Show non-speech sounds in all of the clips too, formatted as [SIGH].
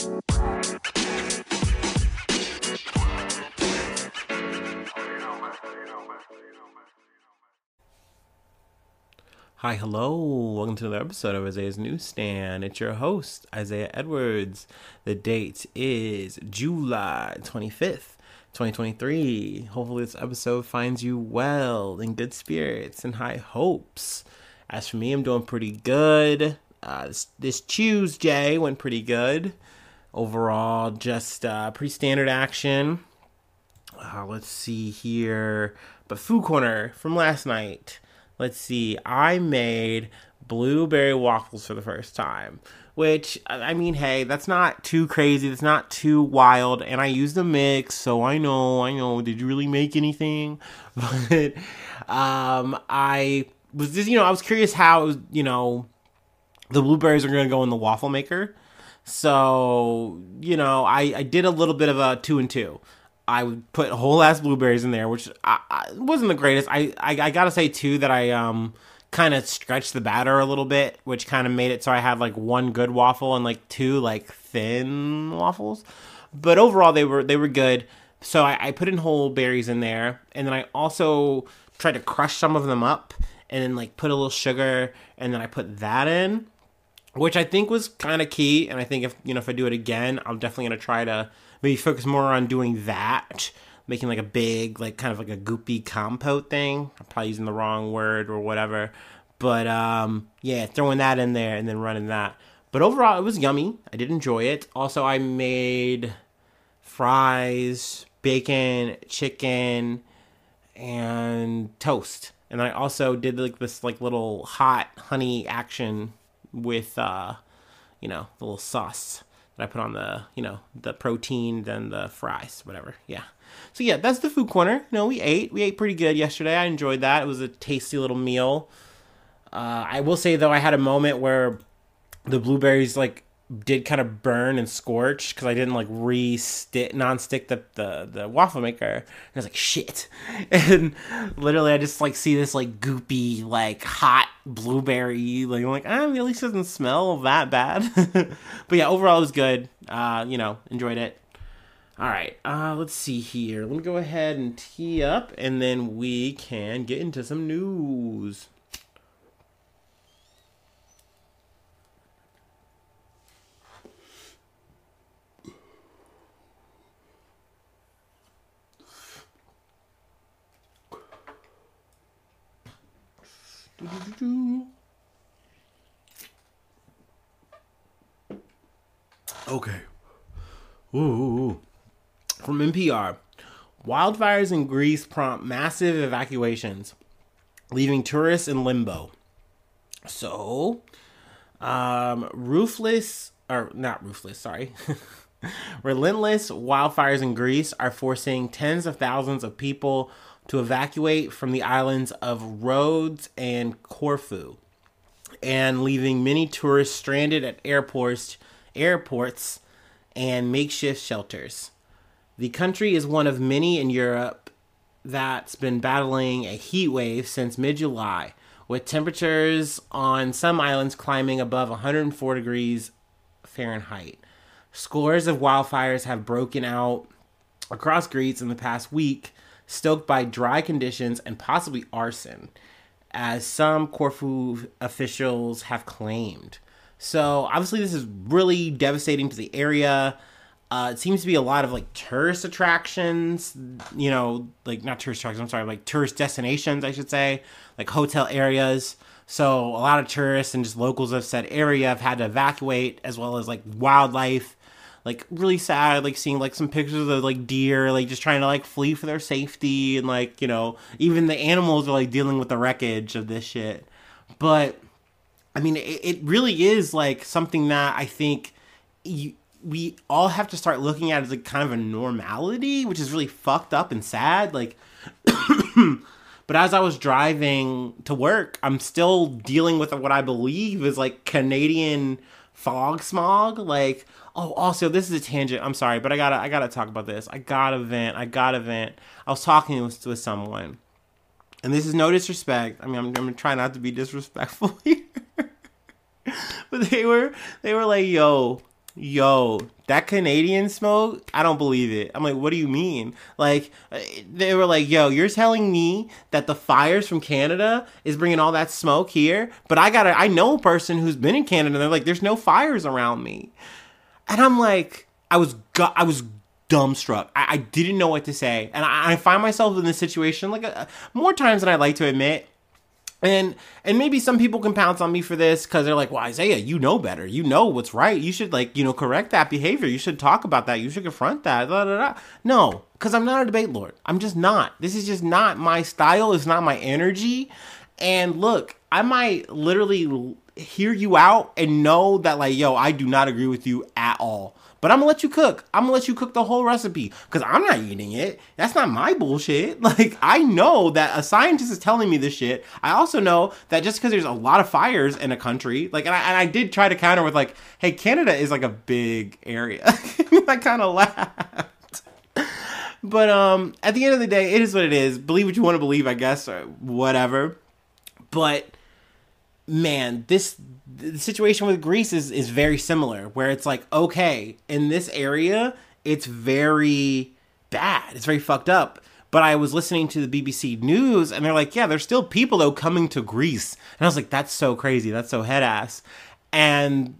Hi, hello. Welcome to another episode of Isaiah's Newsstand. It's your host, Isaiah Edwards. The date is July 25th, 2023. Hopefully, this episode finds you well, in good spirits, and high hopes. As for me, I'm doing pretty good. Uh, this, this Tuesday went pretty good. Overall, just uh, pretty standard action. Uh, let's see here. But Food Corner from last night let's see, I made blueberry waffles for the first time. Which, I mean, hey, that's not too crazy. That's not too wild. And I used a mix, so I know, I know. Did you really make anything? [LAUGHS] But um, I was just, you know, I was curious how, you know, the blueberries are going to go in the waffle maker. So, you know, I, I did a little bit of a two and two. I put whole ass blueberries in there, which I, I wasn't the greatest. I, I, I gotta say too that I um kind of stretched the batter a little bit, which kind of made it so I had like one good waffle and like two like thin waffles. But overall, they were they were good. So I, I put in whole berries in there, and then I also tried to crush some of them up, and then like put a little sugar, and then I put that in, which I think was kind of key. And I think if you know if I do it again, I'm definitely gonna try to maybe focus more on doing that, making like a big, like kind of like a goopy compote thing. I'm probably using the wrong word or whatever. But um, yeah, throwing that in there and then running that. But overall, it was yummy. I did enjoy it. Also, I made fries, bacon, chicken, and toast. And I also did like this like little hot honey action with uh, you know, the little sauce that I put on the, you know, the protein, then the fries, whatever. Yeah. So yeah, that's the food corner. You know, we ate. We ate pretty good yesterday. I enjoyed that. It was a tasty little meal. Uh, I will say though, I had a moment where the blueberries like did kind of burn and scorch because I didn't like re stick non-stick the, the the waffle maker. And I was like shit, [LAUGHS] and literally I just like see this like goopy like hot blueberry like I'm like ah at least doesn't smell that bad. [LAUGHS] but yeah, overall it was good. Uh, you know, enjoyed it. All right, uh, let's see here. Let me go ahead and tee up, and then we can get into some news. Okay. Ooh. From NPR. Wildfires in Greece prompt massive evacuations, leaving tourists in limbo. So, um, ruthless, or not ruthless, sorry. [LAUGHS] Relentless wildfires in Greece are forcing tens of thousands of people to evacuate from the islands of Rhodes and Corfu, and leaving many tourists stranded at airports, airports, and makeshift shelters. The country is one of many in Europe that's been battling a heat wave since mid-July, with temperatures on some islands climbing above 104 degrees Fahrenheit. Scores of wildfires have broken out across Greece in the past week, stoked by dry conditions and possibly arson, as some Corfu officials have claimed. So, obviously, this is really devastating to the area. Uh, it seems to be a lot of like tourist attractions, you know, like not tourist attractions, I'm sorry, like tourist destinations, I should say, like hotel areas. So, a lot of tourists and just locals of said area have had to evacuate, as well as like wildlife like really sad like seeing like some pictures of like deer like just trying to like flee for their safety and like you know even the animals are like dealing with the wreckage of this shit. But i mean it, it really is like something that i think you we all have to start looking at as like kind of a normality which is really fucked up and sad like [CLEARS THROAT] but as i was driving to work i'm still dealing with what i believe is like canadian fog smog like Oh, also, this is a tangent. I'm sorry, but I gotta, I gotta talk about this. I gotta vent. I gotta vent. I was talking with, with someone, and this is no disrespect. I mean, I'm, I'm not to be disrespectful [LAUGHS] here, but they were, they were like, "Yo, yo, that Canadian smoke, I don't believe it. I'm like, what do you mean? Like, uh, they were like, yo, you're telling me that the fires from Canada is bringing all that smoke here, but I got to I know a person who's been in Canada. And they're like, there's no fires around me, and I'm like, I was, gu- I was dumbstruck. I, I didn't know what to say, and I, I find myself in this situation like a, more times than I like to admit. And and maybe some people can pounce on me for this because they're like, "Well, Isaiah, you know better. You know what's right. You should like you know correct that behavior. You should talk about that. You should confront that." No, because I'm not a debate lord. I'm just not. This is just not my style. It's not my energy. And look, I might literally hear you out and know that like, yo, I do not agree with you at all. But I'm gonna let you cook. I'm gonna let you cook the whole recipe because I'm not eating it. That's not my bullshit. [LAUGHS] Like I know that a scientist is telling me this shit. I also know that just because there's a lot of fires in a country, like, and I, and I did try to counter with like, hey, Canada is like a big area. [LAUGHS] I kind of laughed. But um, at the end of the day, it is what it is. Believe what you want to believe, I guess, or whatever. But man, this the situation with Greece is is very similar, where it's like, okay, in this area, it's very bad, it's very fucked up. But I was listening to the BBC News, and they're like, yeah, there's still people though coming to Greece, and I was like, that's so crazy, that's so head ass, and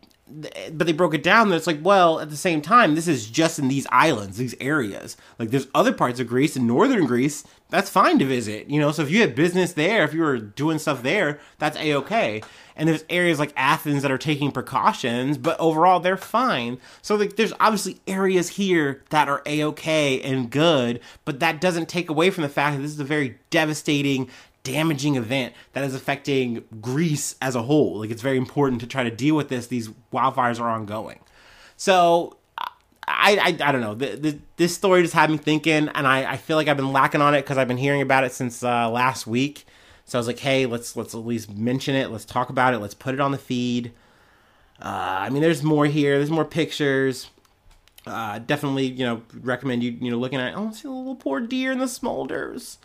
but they broke it down that it's like, well, at the same time, this is just in these islands, these areas. Like, there's other parts of Greece in northern Greece that's fine to visit, you know. So if you had business there, if you were doing stuff there, that's a okay. And there's areas like Athens that are taking precautions, but overall they're fine. So like, there's obviously areas here that are a okay and good, but that doesn't take away from the fact that this is a very devastating damaging event that is affecting Greece as a whole. Like it's very important to try to deal with this. These wildfires are ongoing. So I, I, I don't know. The, the, this story just had me thinking, and I, I feel like I've been lacking on it because I've been hearing about it since uh, last week. So I was like, hey, let's let's at least mention it. Let's talk about it. Let's put it on the feed. Uh, I mean, there's more here. There's more pictures. Uh, definitely, you know, recommend you you know looking at. Oh, see a little poor deer in the smolders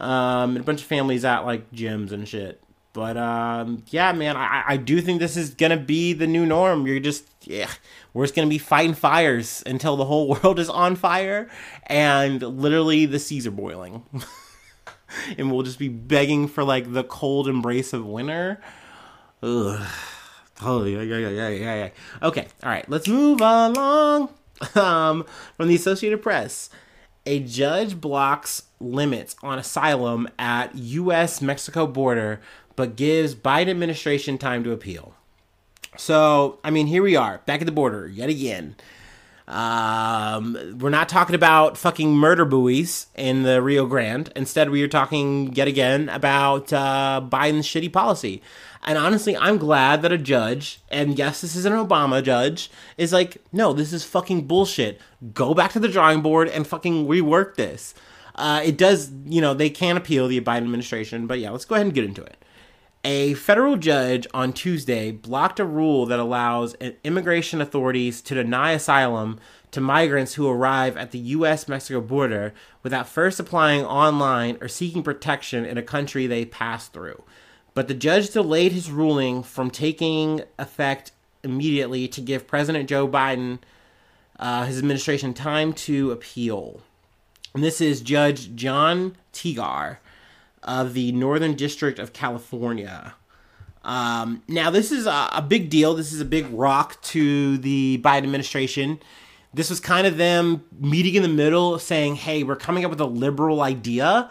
um, and a bunch of families at like gyms and shit. But um, yeah, man, I, I do think this is gonna be the new norm. You're just yeah, we're just gonna be fighting fires until the whole [LAUGHS] world is on fire and literally the seas are boiling, [LAUGHS] and we'll just be begging for like the cold embrace of winter. Ugh. Oh yeah, yeah, yeah, yeah, yeah. Okay, all right, let's move along. [LAUGHS] Um, from the Associated Press, a judge blocks limits on asylum at U.S. Mexico border, but gives Biden administration time to appeal. So, I mean, here we are, back at the border yet again. Um, we're not talking about fucking murder buoys in the Rio Grande. Instead, we are talking yet again about uh, Biden's shitty policy. And honestly, I'm glad that a judge, and yes, this is an Obama judge, is like, no, this is fucking bullshit. Go back to the drawing board and fucking rework this. Uh, it does, you know, they can appeal the Biden administration, but yeah, let's go ahead and get into it. A federal judge on Tuesday blocked a rule that allows immigration authorities to deny asylum to migrants who arrive at the U.S. Mexico border without first applying online or seeking protection in a country they pass through. But the judge delayed his ruling from taking effect immediately to give President Joe Biden, uh, his administration, time to appeal. And this is Judge Jon Tigar of the Northern District of California. Um, now, this is a, a, big deal. This is a big rock to the Biden administration. This was kind of them meeting in the middle, saying, hey, we're coming up with a liberal idea.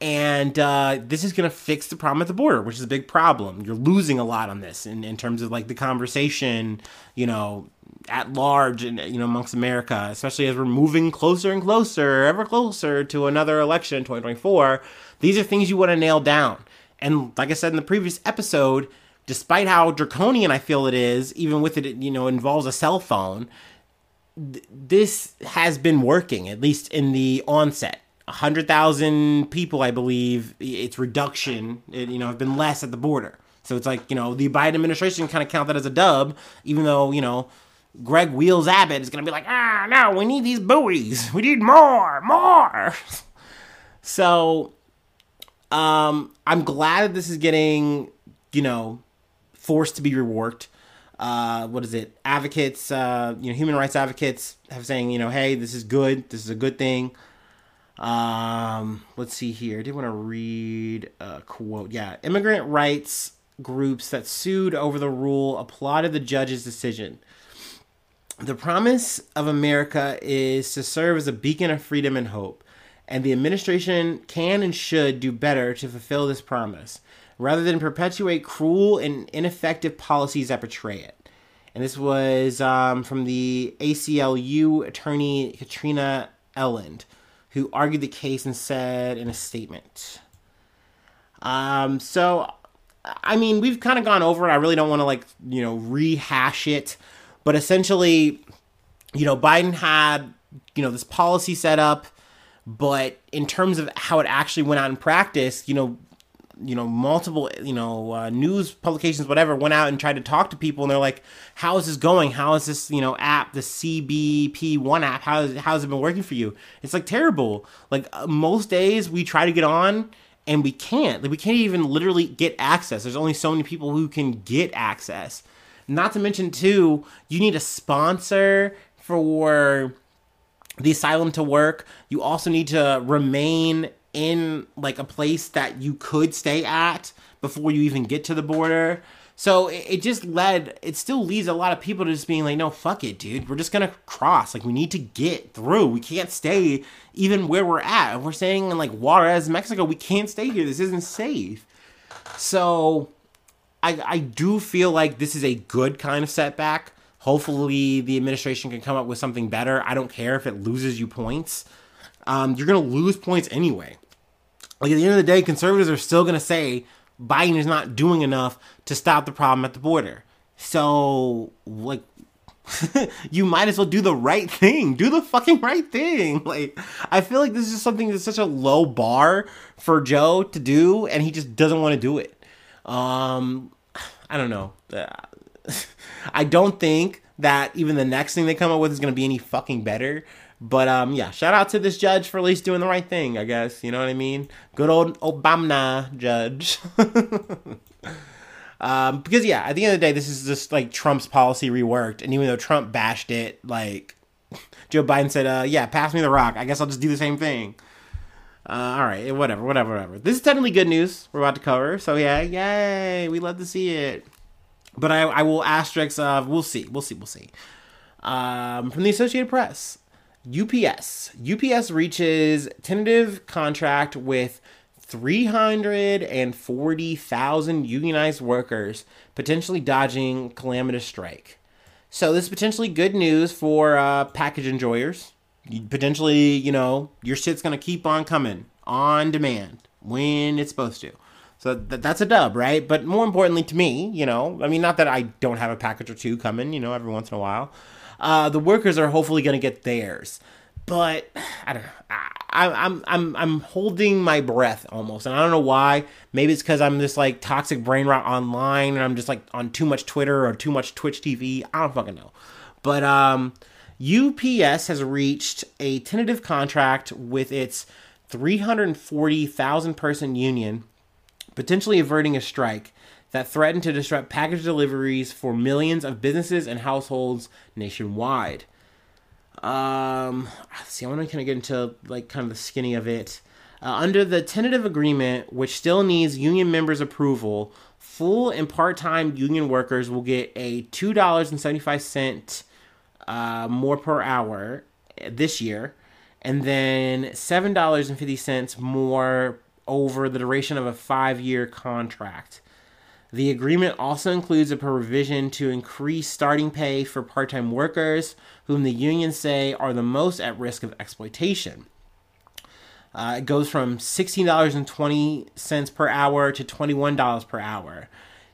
And uh, this is going to fix the problem at the border, which is a big problem. You're losing a lot on this in, in terms of like the conversation, you know, at large and you know amongst America, especially as we're moving closer and closer, ever closer to another election in 2024. These are things you want to nail down. And like I said in the previous episode, despite how draconian I feel it is, even with it, you know, involves a cell phone, th- this has been working at least in the onset. 100,000 people, I believe, its reduction, it, you know, have been less at the border. So it's like, you know, the Biden administration kind of count that as a dub, even though, you know, Greg Wheels Abbott is going to be like, ah, no, we need these buoys. We need more, more. [LAUGHS] so, um, I'm glad that this is getting, you know, forced to be reworked. uh, what is it? Advocates, uh, you know, human rights advocates have saying, you know, hey, this is good. This is a good thing. Um, let's see here. I did want to read a quote. Yeah, immigrant rights groups that sued over the rule applauded the judge's decision. The promise of America is to serve as a beacon of freedom and hope, and the administration can and should do better to fulfill this promise, rather than perpetuate cruel and ineffective policies that betray it. And this was um, from the ACLU attorney Katrina Eiland, who argued the case and said in a statement. Um, so, I mean, we've kind of gone over it. I really don't want to, like, you know, rehash it but essentially, you know, Biden had, you know, this policy set up, but in terms of how it actually went out in practice, you know, you know, multiple, you know, uh, news publications, whatever, went out and tried to talk to people, and they're like, "How is this going? How is this, you know, app, the CBP One app? How is how has it been working for you?" It's like terrible. Like uh, most days, we try to get on, and we can't. Like we can't even literally get access. There's only so many people who can get access. Not to mention, too, you need a sponsor for the asylum to work. You also need to remain in like a place that you could stay at before you even get to the border. So it, just led, it still leads a lot of people to just being like, no, fuck it, dude. We're just gonna cross. Like, we need to get through. We can't stay even where we're at. If we're staying in like Juarez, Mexico, we can't stay here. This isn't safe. So I, I do feel like this is a good kind of setback. Hopefully, the administration can come up with something better. I don't care if it loses you points. Um, you're going to lose points anyway. Like, at the end of the day, conservatives are still going to say Biden is not doing enough to stop the problem at the border. So, like, [LAUGHS] you might as well do the right thing. Do the fucking right thing. [LAUGHS] Like, I feel like this is something that's such a low bar for Joe to do, and he just doesn't want to do it. Um, I don't know. [LAUGHS] I don't think that even the next thing they come up with is going to be any fucking better. But um, yeah, shout out to this judge for at least doing the right thing. I guess you know what I mean. Good old Obama judge. [LAUGHS] um, because yeah, at the end of the day, this is just like Trump's policy reworked, and even though Trump bashed it, like [LAUGHS] Joe Biden said, uh, "Yeah, pass me the rock. I guess I'll just do the same thing." Uh, all right, whatever, whatever, whatever. This is technically good news we're about to cover. So yeah, yay, we love to see it. But I, I will asterisk. Uh, we'll see, we'll see, we'll see. Um, from the Associated Press, UPS. UPS reaches tentative contract with 340,000 unionized workers potentially dodging calamitous strike. So this is potentially good news for uh, package enjoyers potentially, you know, your shit's gonna keep on coming on demand when it's supposed to. So th- that's a dub, right? But more importantly to me, you know, I mean, not that I don't have a package or two coming, you know, every once in a while. Uh, the workers are hopefully gonna get theirs, but I don't know. I, I'm I'm I'm holding my breath almost, and I don't know why. Maybe it's because I'm just like toxic brain rot online, and I'm just like on too much Twitter or too much Twitch TV. I don't fucking know, but um, UPS has reached a tentative contract with its 340,000 person union, potentially averting a strike that threatened to disrupt package deliveries for millions of businesses and households nationwide. Um, see, I want to kind of get into like kind of the skinny of it. Uh, under the tentative agreement, which still needs union members' approval, full and part-time union workers will get a two dollars and seventy-five cent uh, more per hour this year, and then seven dollars and fifty cents more over the duration of a five-year contract. The agreement also includes a provision to increase starting pay for part time workers, whom the unions say are the most at risk of exploitation. Uh, it goes from $16.20 per hour to $21 per hour.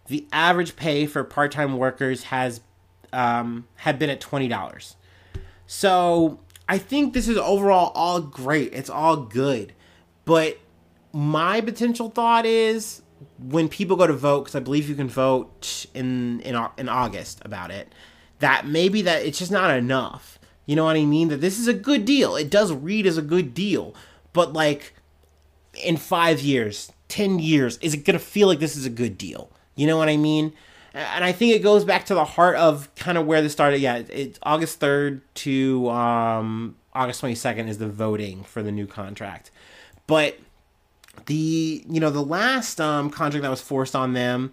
The average pay for part time workers has um, had been at twenty dollars. So I think this is overall all great. It's all good, but my potential thought is when people go to vote, because I believe you can vote in in in August about it, that maybe that it's just not enough. You know what I mean? That this is a good deal. It does read as a good deal, but like in five years, ten years, is it gonna feel like this is a good deal? You know what I mean? and I think it goes back to the heart of kind of where this started. Yeah, it's August 3rd to um, August 22nd is the voting for the new contract. But the you know the last um, contract that was forced on them,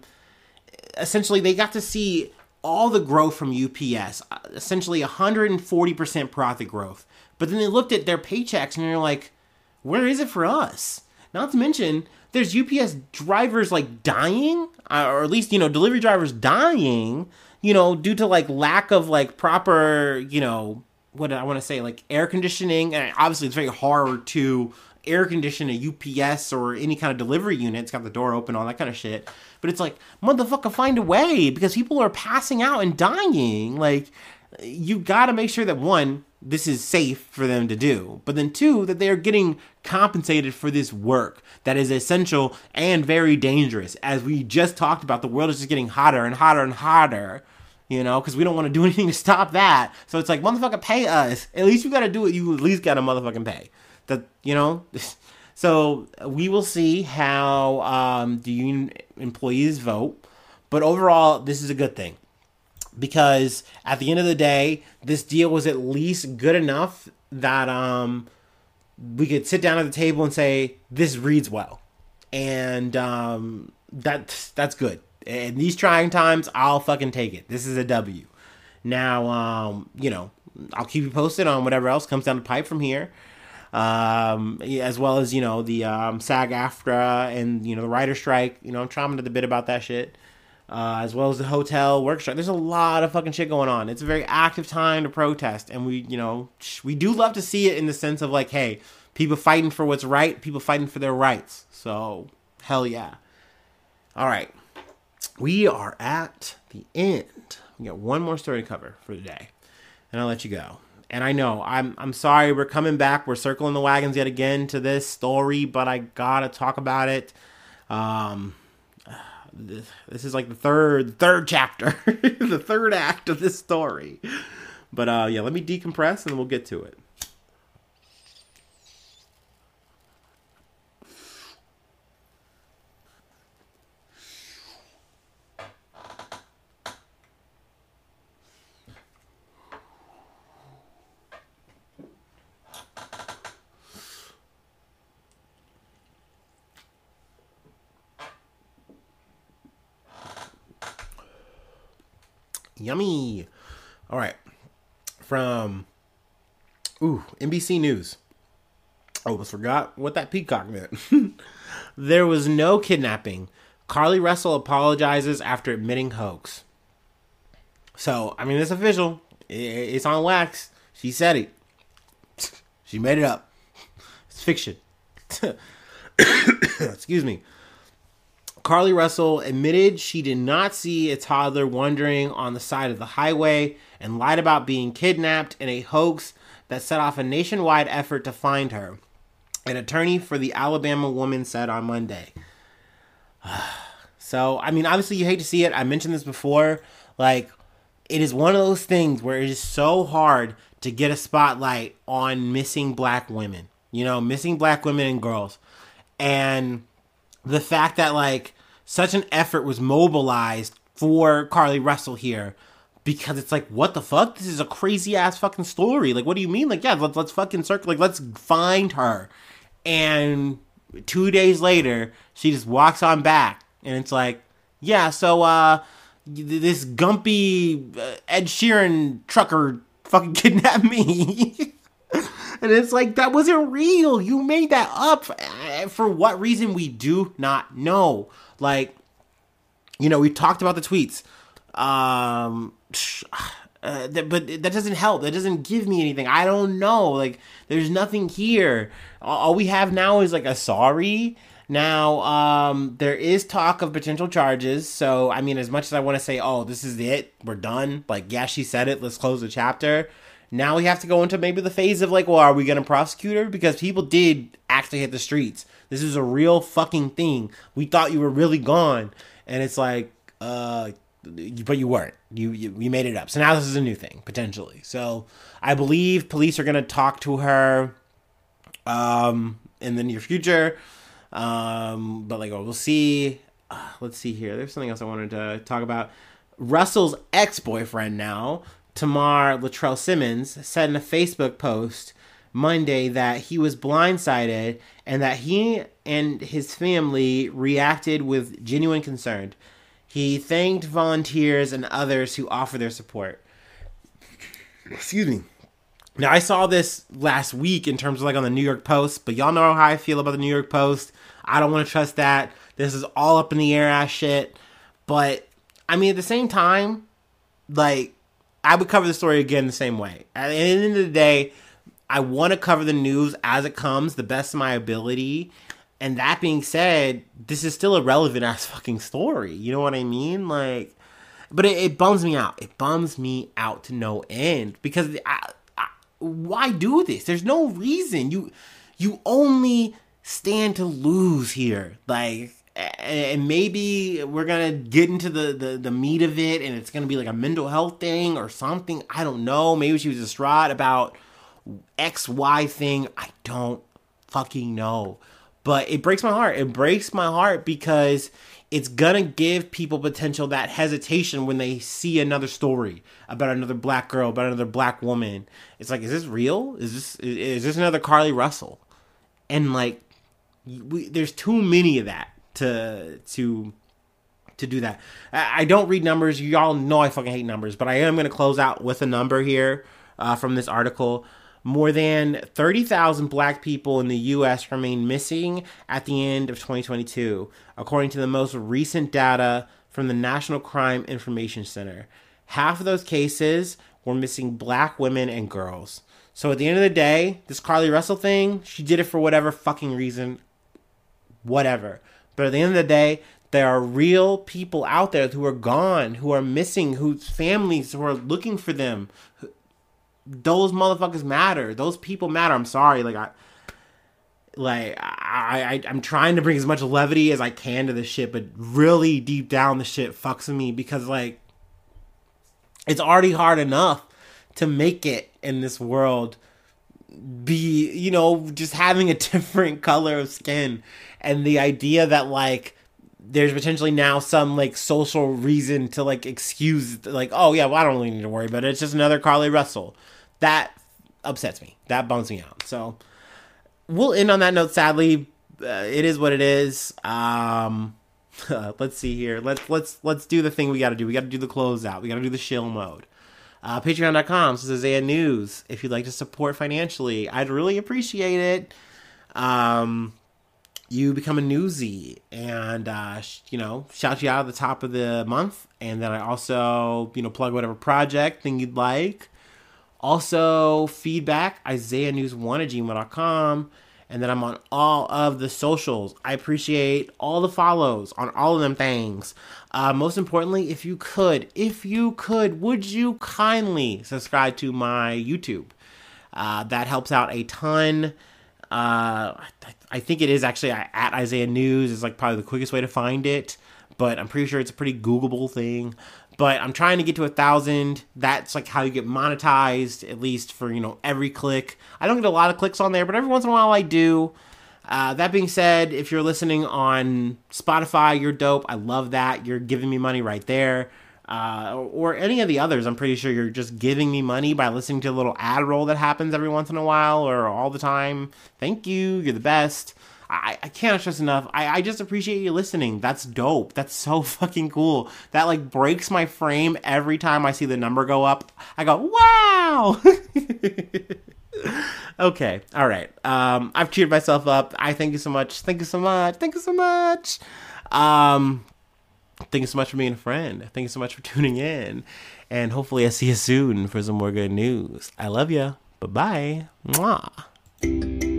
essentially they got to see all the growth from UPS, essentially 140% profit growth. But then they looked at their paychecks and they're like, where is it for us? Not to mention, there's UPS drivers like dying, uh, or at least, you know, delivery drivers dying, you know, due to like lack of like proper, you know, what I want to say, like air conditioning. And obviously, it's very hard to air condition a UPS or any kind of delivery unit. It's got the door open, all that kind of shit. But it's like, motherfucker, find a way because people are passing out and dying. Like, you got to make sure that one, this is safe for them to do, but then two, that they are getting compensated for this work that is essential and very dangerous. As we just talked about, the world is just getting hotter and hotter and hotter you know, because we don't want to do [LAUGHS] anything to stop that. So it's like, motherfucker, pay us. At least you got to do it. You at least got to motherfucking pay. That you know. [LAUGHS] So we will see how um, the union employees vote, but overall, this is a good thing because at the end of the day, this deal was at least good enough that um, we could sit down at the table and say this reads well, and um, that that's good. In these trying times, I'll fucking take it. This is a W. Now, um, you know, I'll keep you posted on whatever else comes down the pipe from here um, as well as you know the um, SAG-AFTRA and you know the writer strike. You know, I'm trying to the bit about that shit. Uh, as well as the hotel work strike. There's a lot of fucking shit going on. It's a very active time to protest, and we, you know, we do love to see it in the sense of like, hey, people fighting for what's right, people fighting for their rights. So, hell yeah. All right, we are at the end. We got one more story to cover for today, and I'll let you go. And I know I'm I'm sorry we're coming back. We're circling the wagons yet again to this story, but I gotta talk about it. Um, this, this is like the third third chapter, [LAUGHS] the third act of this story. But uh, yeah, let me decompress and then we'll get to it. Yummy. All right. From ooh, NBC News. I almost forgot what that peacock meant. [LAUGHS] there was no kidnapping. Carlee Russell apologizes after admitting hoax. So, I mean, it's official. It's on wax. She said it. She made it up. It's fiction. [COUGHS] Excuse me. Carlee Russell admitted she did not see a toddler wandering on the side of the highway and lied about being kidnapped in a hoax that set off a nationwide effort to find her. An attorney for the Alabama woman said on Monday. [SIGHS] so, I mean, obviously, you hate to see it. I mentioned this before. Like, it is one of those things where it is so hard to get a spotlight on missing black women, you know, missing black women and girls. And the fact that like such an effort was mobilized for Carlee Russell here because it's like what the fuck? This is a crazy ass fucking story. Like what do you mean? Like yeah let's, let's fucking circle like let's find her. And two days later she just walks on back. And it's like yeah so uh this gumpy uh, ed sheeran trucker fucking [LAUGHS] kidnapped me And it's like, that wasn't real. You made that up. For what reason, we do not know. Like, you know, we talked about the tweets. Um, uh, but that doesn't help. That doesn't give me anything. I don't know. Like, there's nothing here. All we have now is like a sorry. Now, um, there is talk of potential charges. So, I mean, as much as I want to say, oh, this is it, we're done. Like, yeah, she said it. Let's close the chapter. Now we have to go into maybe the phase of like, well, are we going to prosecute her? Because people did actually hit the streets. This is a real fucking thing. We thought you were really gone, and it's like, uh, but you weren't. You, you you made it up. So now this is a new thing potentially. So I believe police are going to talk to her, um, in the near future. Um, but like, we'll see. Uh, let's see here. There's something else I wanted to talk about. Russell's ex boyfriend now, Tamar Latrell Simmons, said in a Facebook post Monday that he was blindsided and that he and his family reacted with genuine concern. He thanked volunteers and others who offer their support. Excuse me. Now I saw this last week in terms of like on the New York Post, but y'all know how I feel about the New York Post. I don't want to trust that. This is all up in the air ass shit. But I mean, at the same time, like I would cover the story again the same way. At the end of the day, I want to cover the news as it comes, the best of my ability. And that being said, this is still a relevant ass fucking story. You know what I mean? Like, but it, it bums me out. It bums me out to no end because I, I, why do this? There's no reason. You you only stand to lose here. Like, and maybe we're gonna get into the, the the meat of it, and it's gonna be like a mental health thing or something. I don't know. Maybe she was distraught about X Y thing. I don't fucking know. But it breaks my heart. It breaks my heart because it's gonna give people potential that hesitation when they see another story about another black girl, about another black woman. It's like, is this real? Is this is this another Carlee Russell? And like, we, there's too many of that to to to do that. I, don't read numbers. Y'all know I fucking hate numbers, but I am gonna close out with a number here uh, from this article. More than 30,000 black people in the U.S. remain missing at the end of 2022, according to the most recent data from the National Crime Information Center. Half of those cases were missing black women and girls. So at the end of the day, this Carlee Russell thing, she did it for whatever fucking reason. Whatever. But at the end of the day, there are real people out there who are gone, who are missing, whose families who are looking for them, those motherfuckers matter. Those people matter. I'm sorry, like I, like I, I, I'm trying to bring as much levity as I can to this shit, but really deep down, the shit fucks with me because like, it's already hard enough to make it in this world. Be you know just having a [LAUGHS] different color of skin, and the idea that like there's potentially now some like social reason to like excuse like oh yeah well I don't really need to worry about it. It's just another Carlee Russell that upsets me. That bums me out. So we'll end on that note. Sadly, uh, it is what it is. Um, [LAUGHS] let's see here. Let's let's let's do the thing we got to do. We got to do the closeout. We got to do the shill mode. Uh, Patreon.com. Is Isaiah News. If you'd like to support financially, I'd really appreciate it. Um, you become a newsy, and uh, you know, shout you out at the top of the month, and then I also you know plug whatever project thing you'd like. Also, feedback, Isaiah News 1 at gmail.com. And then I'm on all of the socials. I appreciate all the follows on all of them things. Uh, most importantly, if you could, if you could, would you kindly subscribe to my YouTube? Uh, that helps out a ton. Uh, I think it is actually at Isaiah News is like probably the quickest way to find it, but I'm pretty sure it's a pretty Googleable thing but I'm trying to get to a thousand. That's like how you get monetized, at least for you know every click. I don't get a lot of clicks on there, but every once in a while I do. Uh, that being said, if you're listening on Spotify, you're dope. I love that. You're giving me money right there. Uh, or any of the others, I'm pretty sure you're just giving me money by listening to a little ad roll that happens every once in a while or all the time. Thank you. You're the best. I, I can't stress enough. I, I just appreciate you listening. That's dope. That's so [LAUGHS] fucking cool. That like breaks my frame every time I see the number go up. I go, wow. [LAUGHS] okay. All right. Um, I've cheered myself up. I thank you so much. Thank you so much. Thank you so much. Um, thank you so much for being a friend. Thank you so much for [LAUGHS] tuning in. And hopefully I see you soon for some more good news. I love you. Bye bye. Mwah.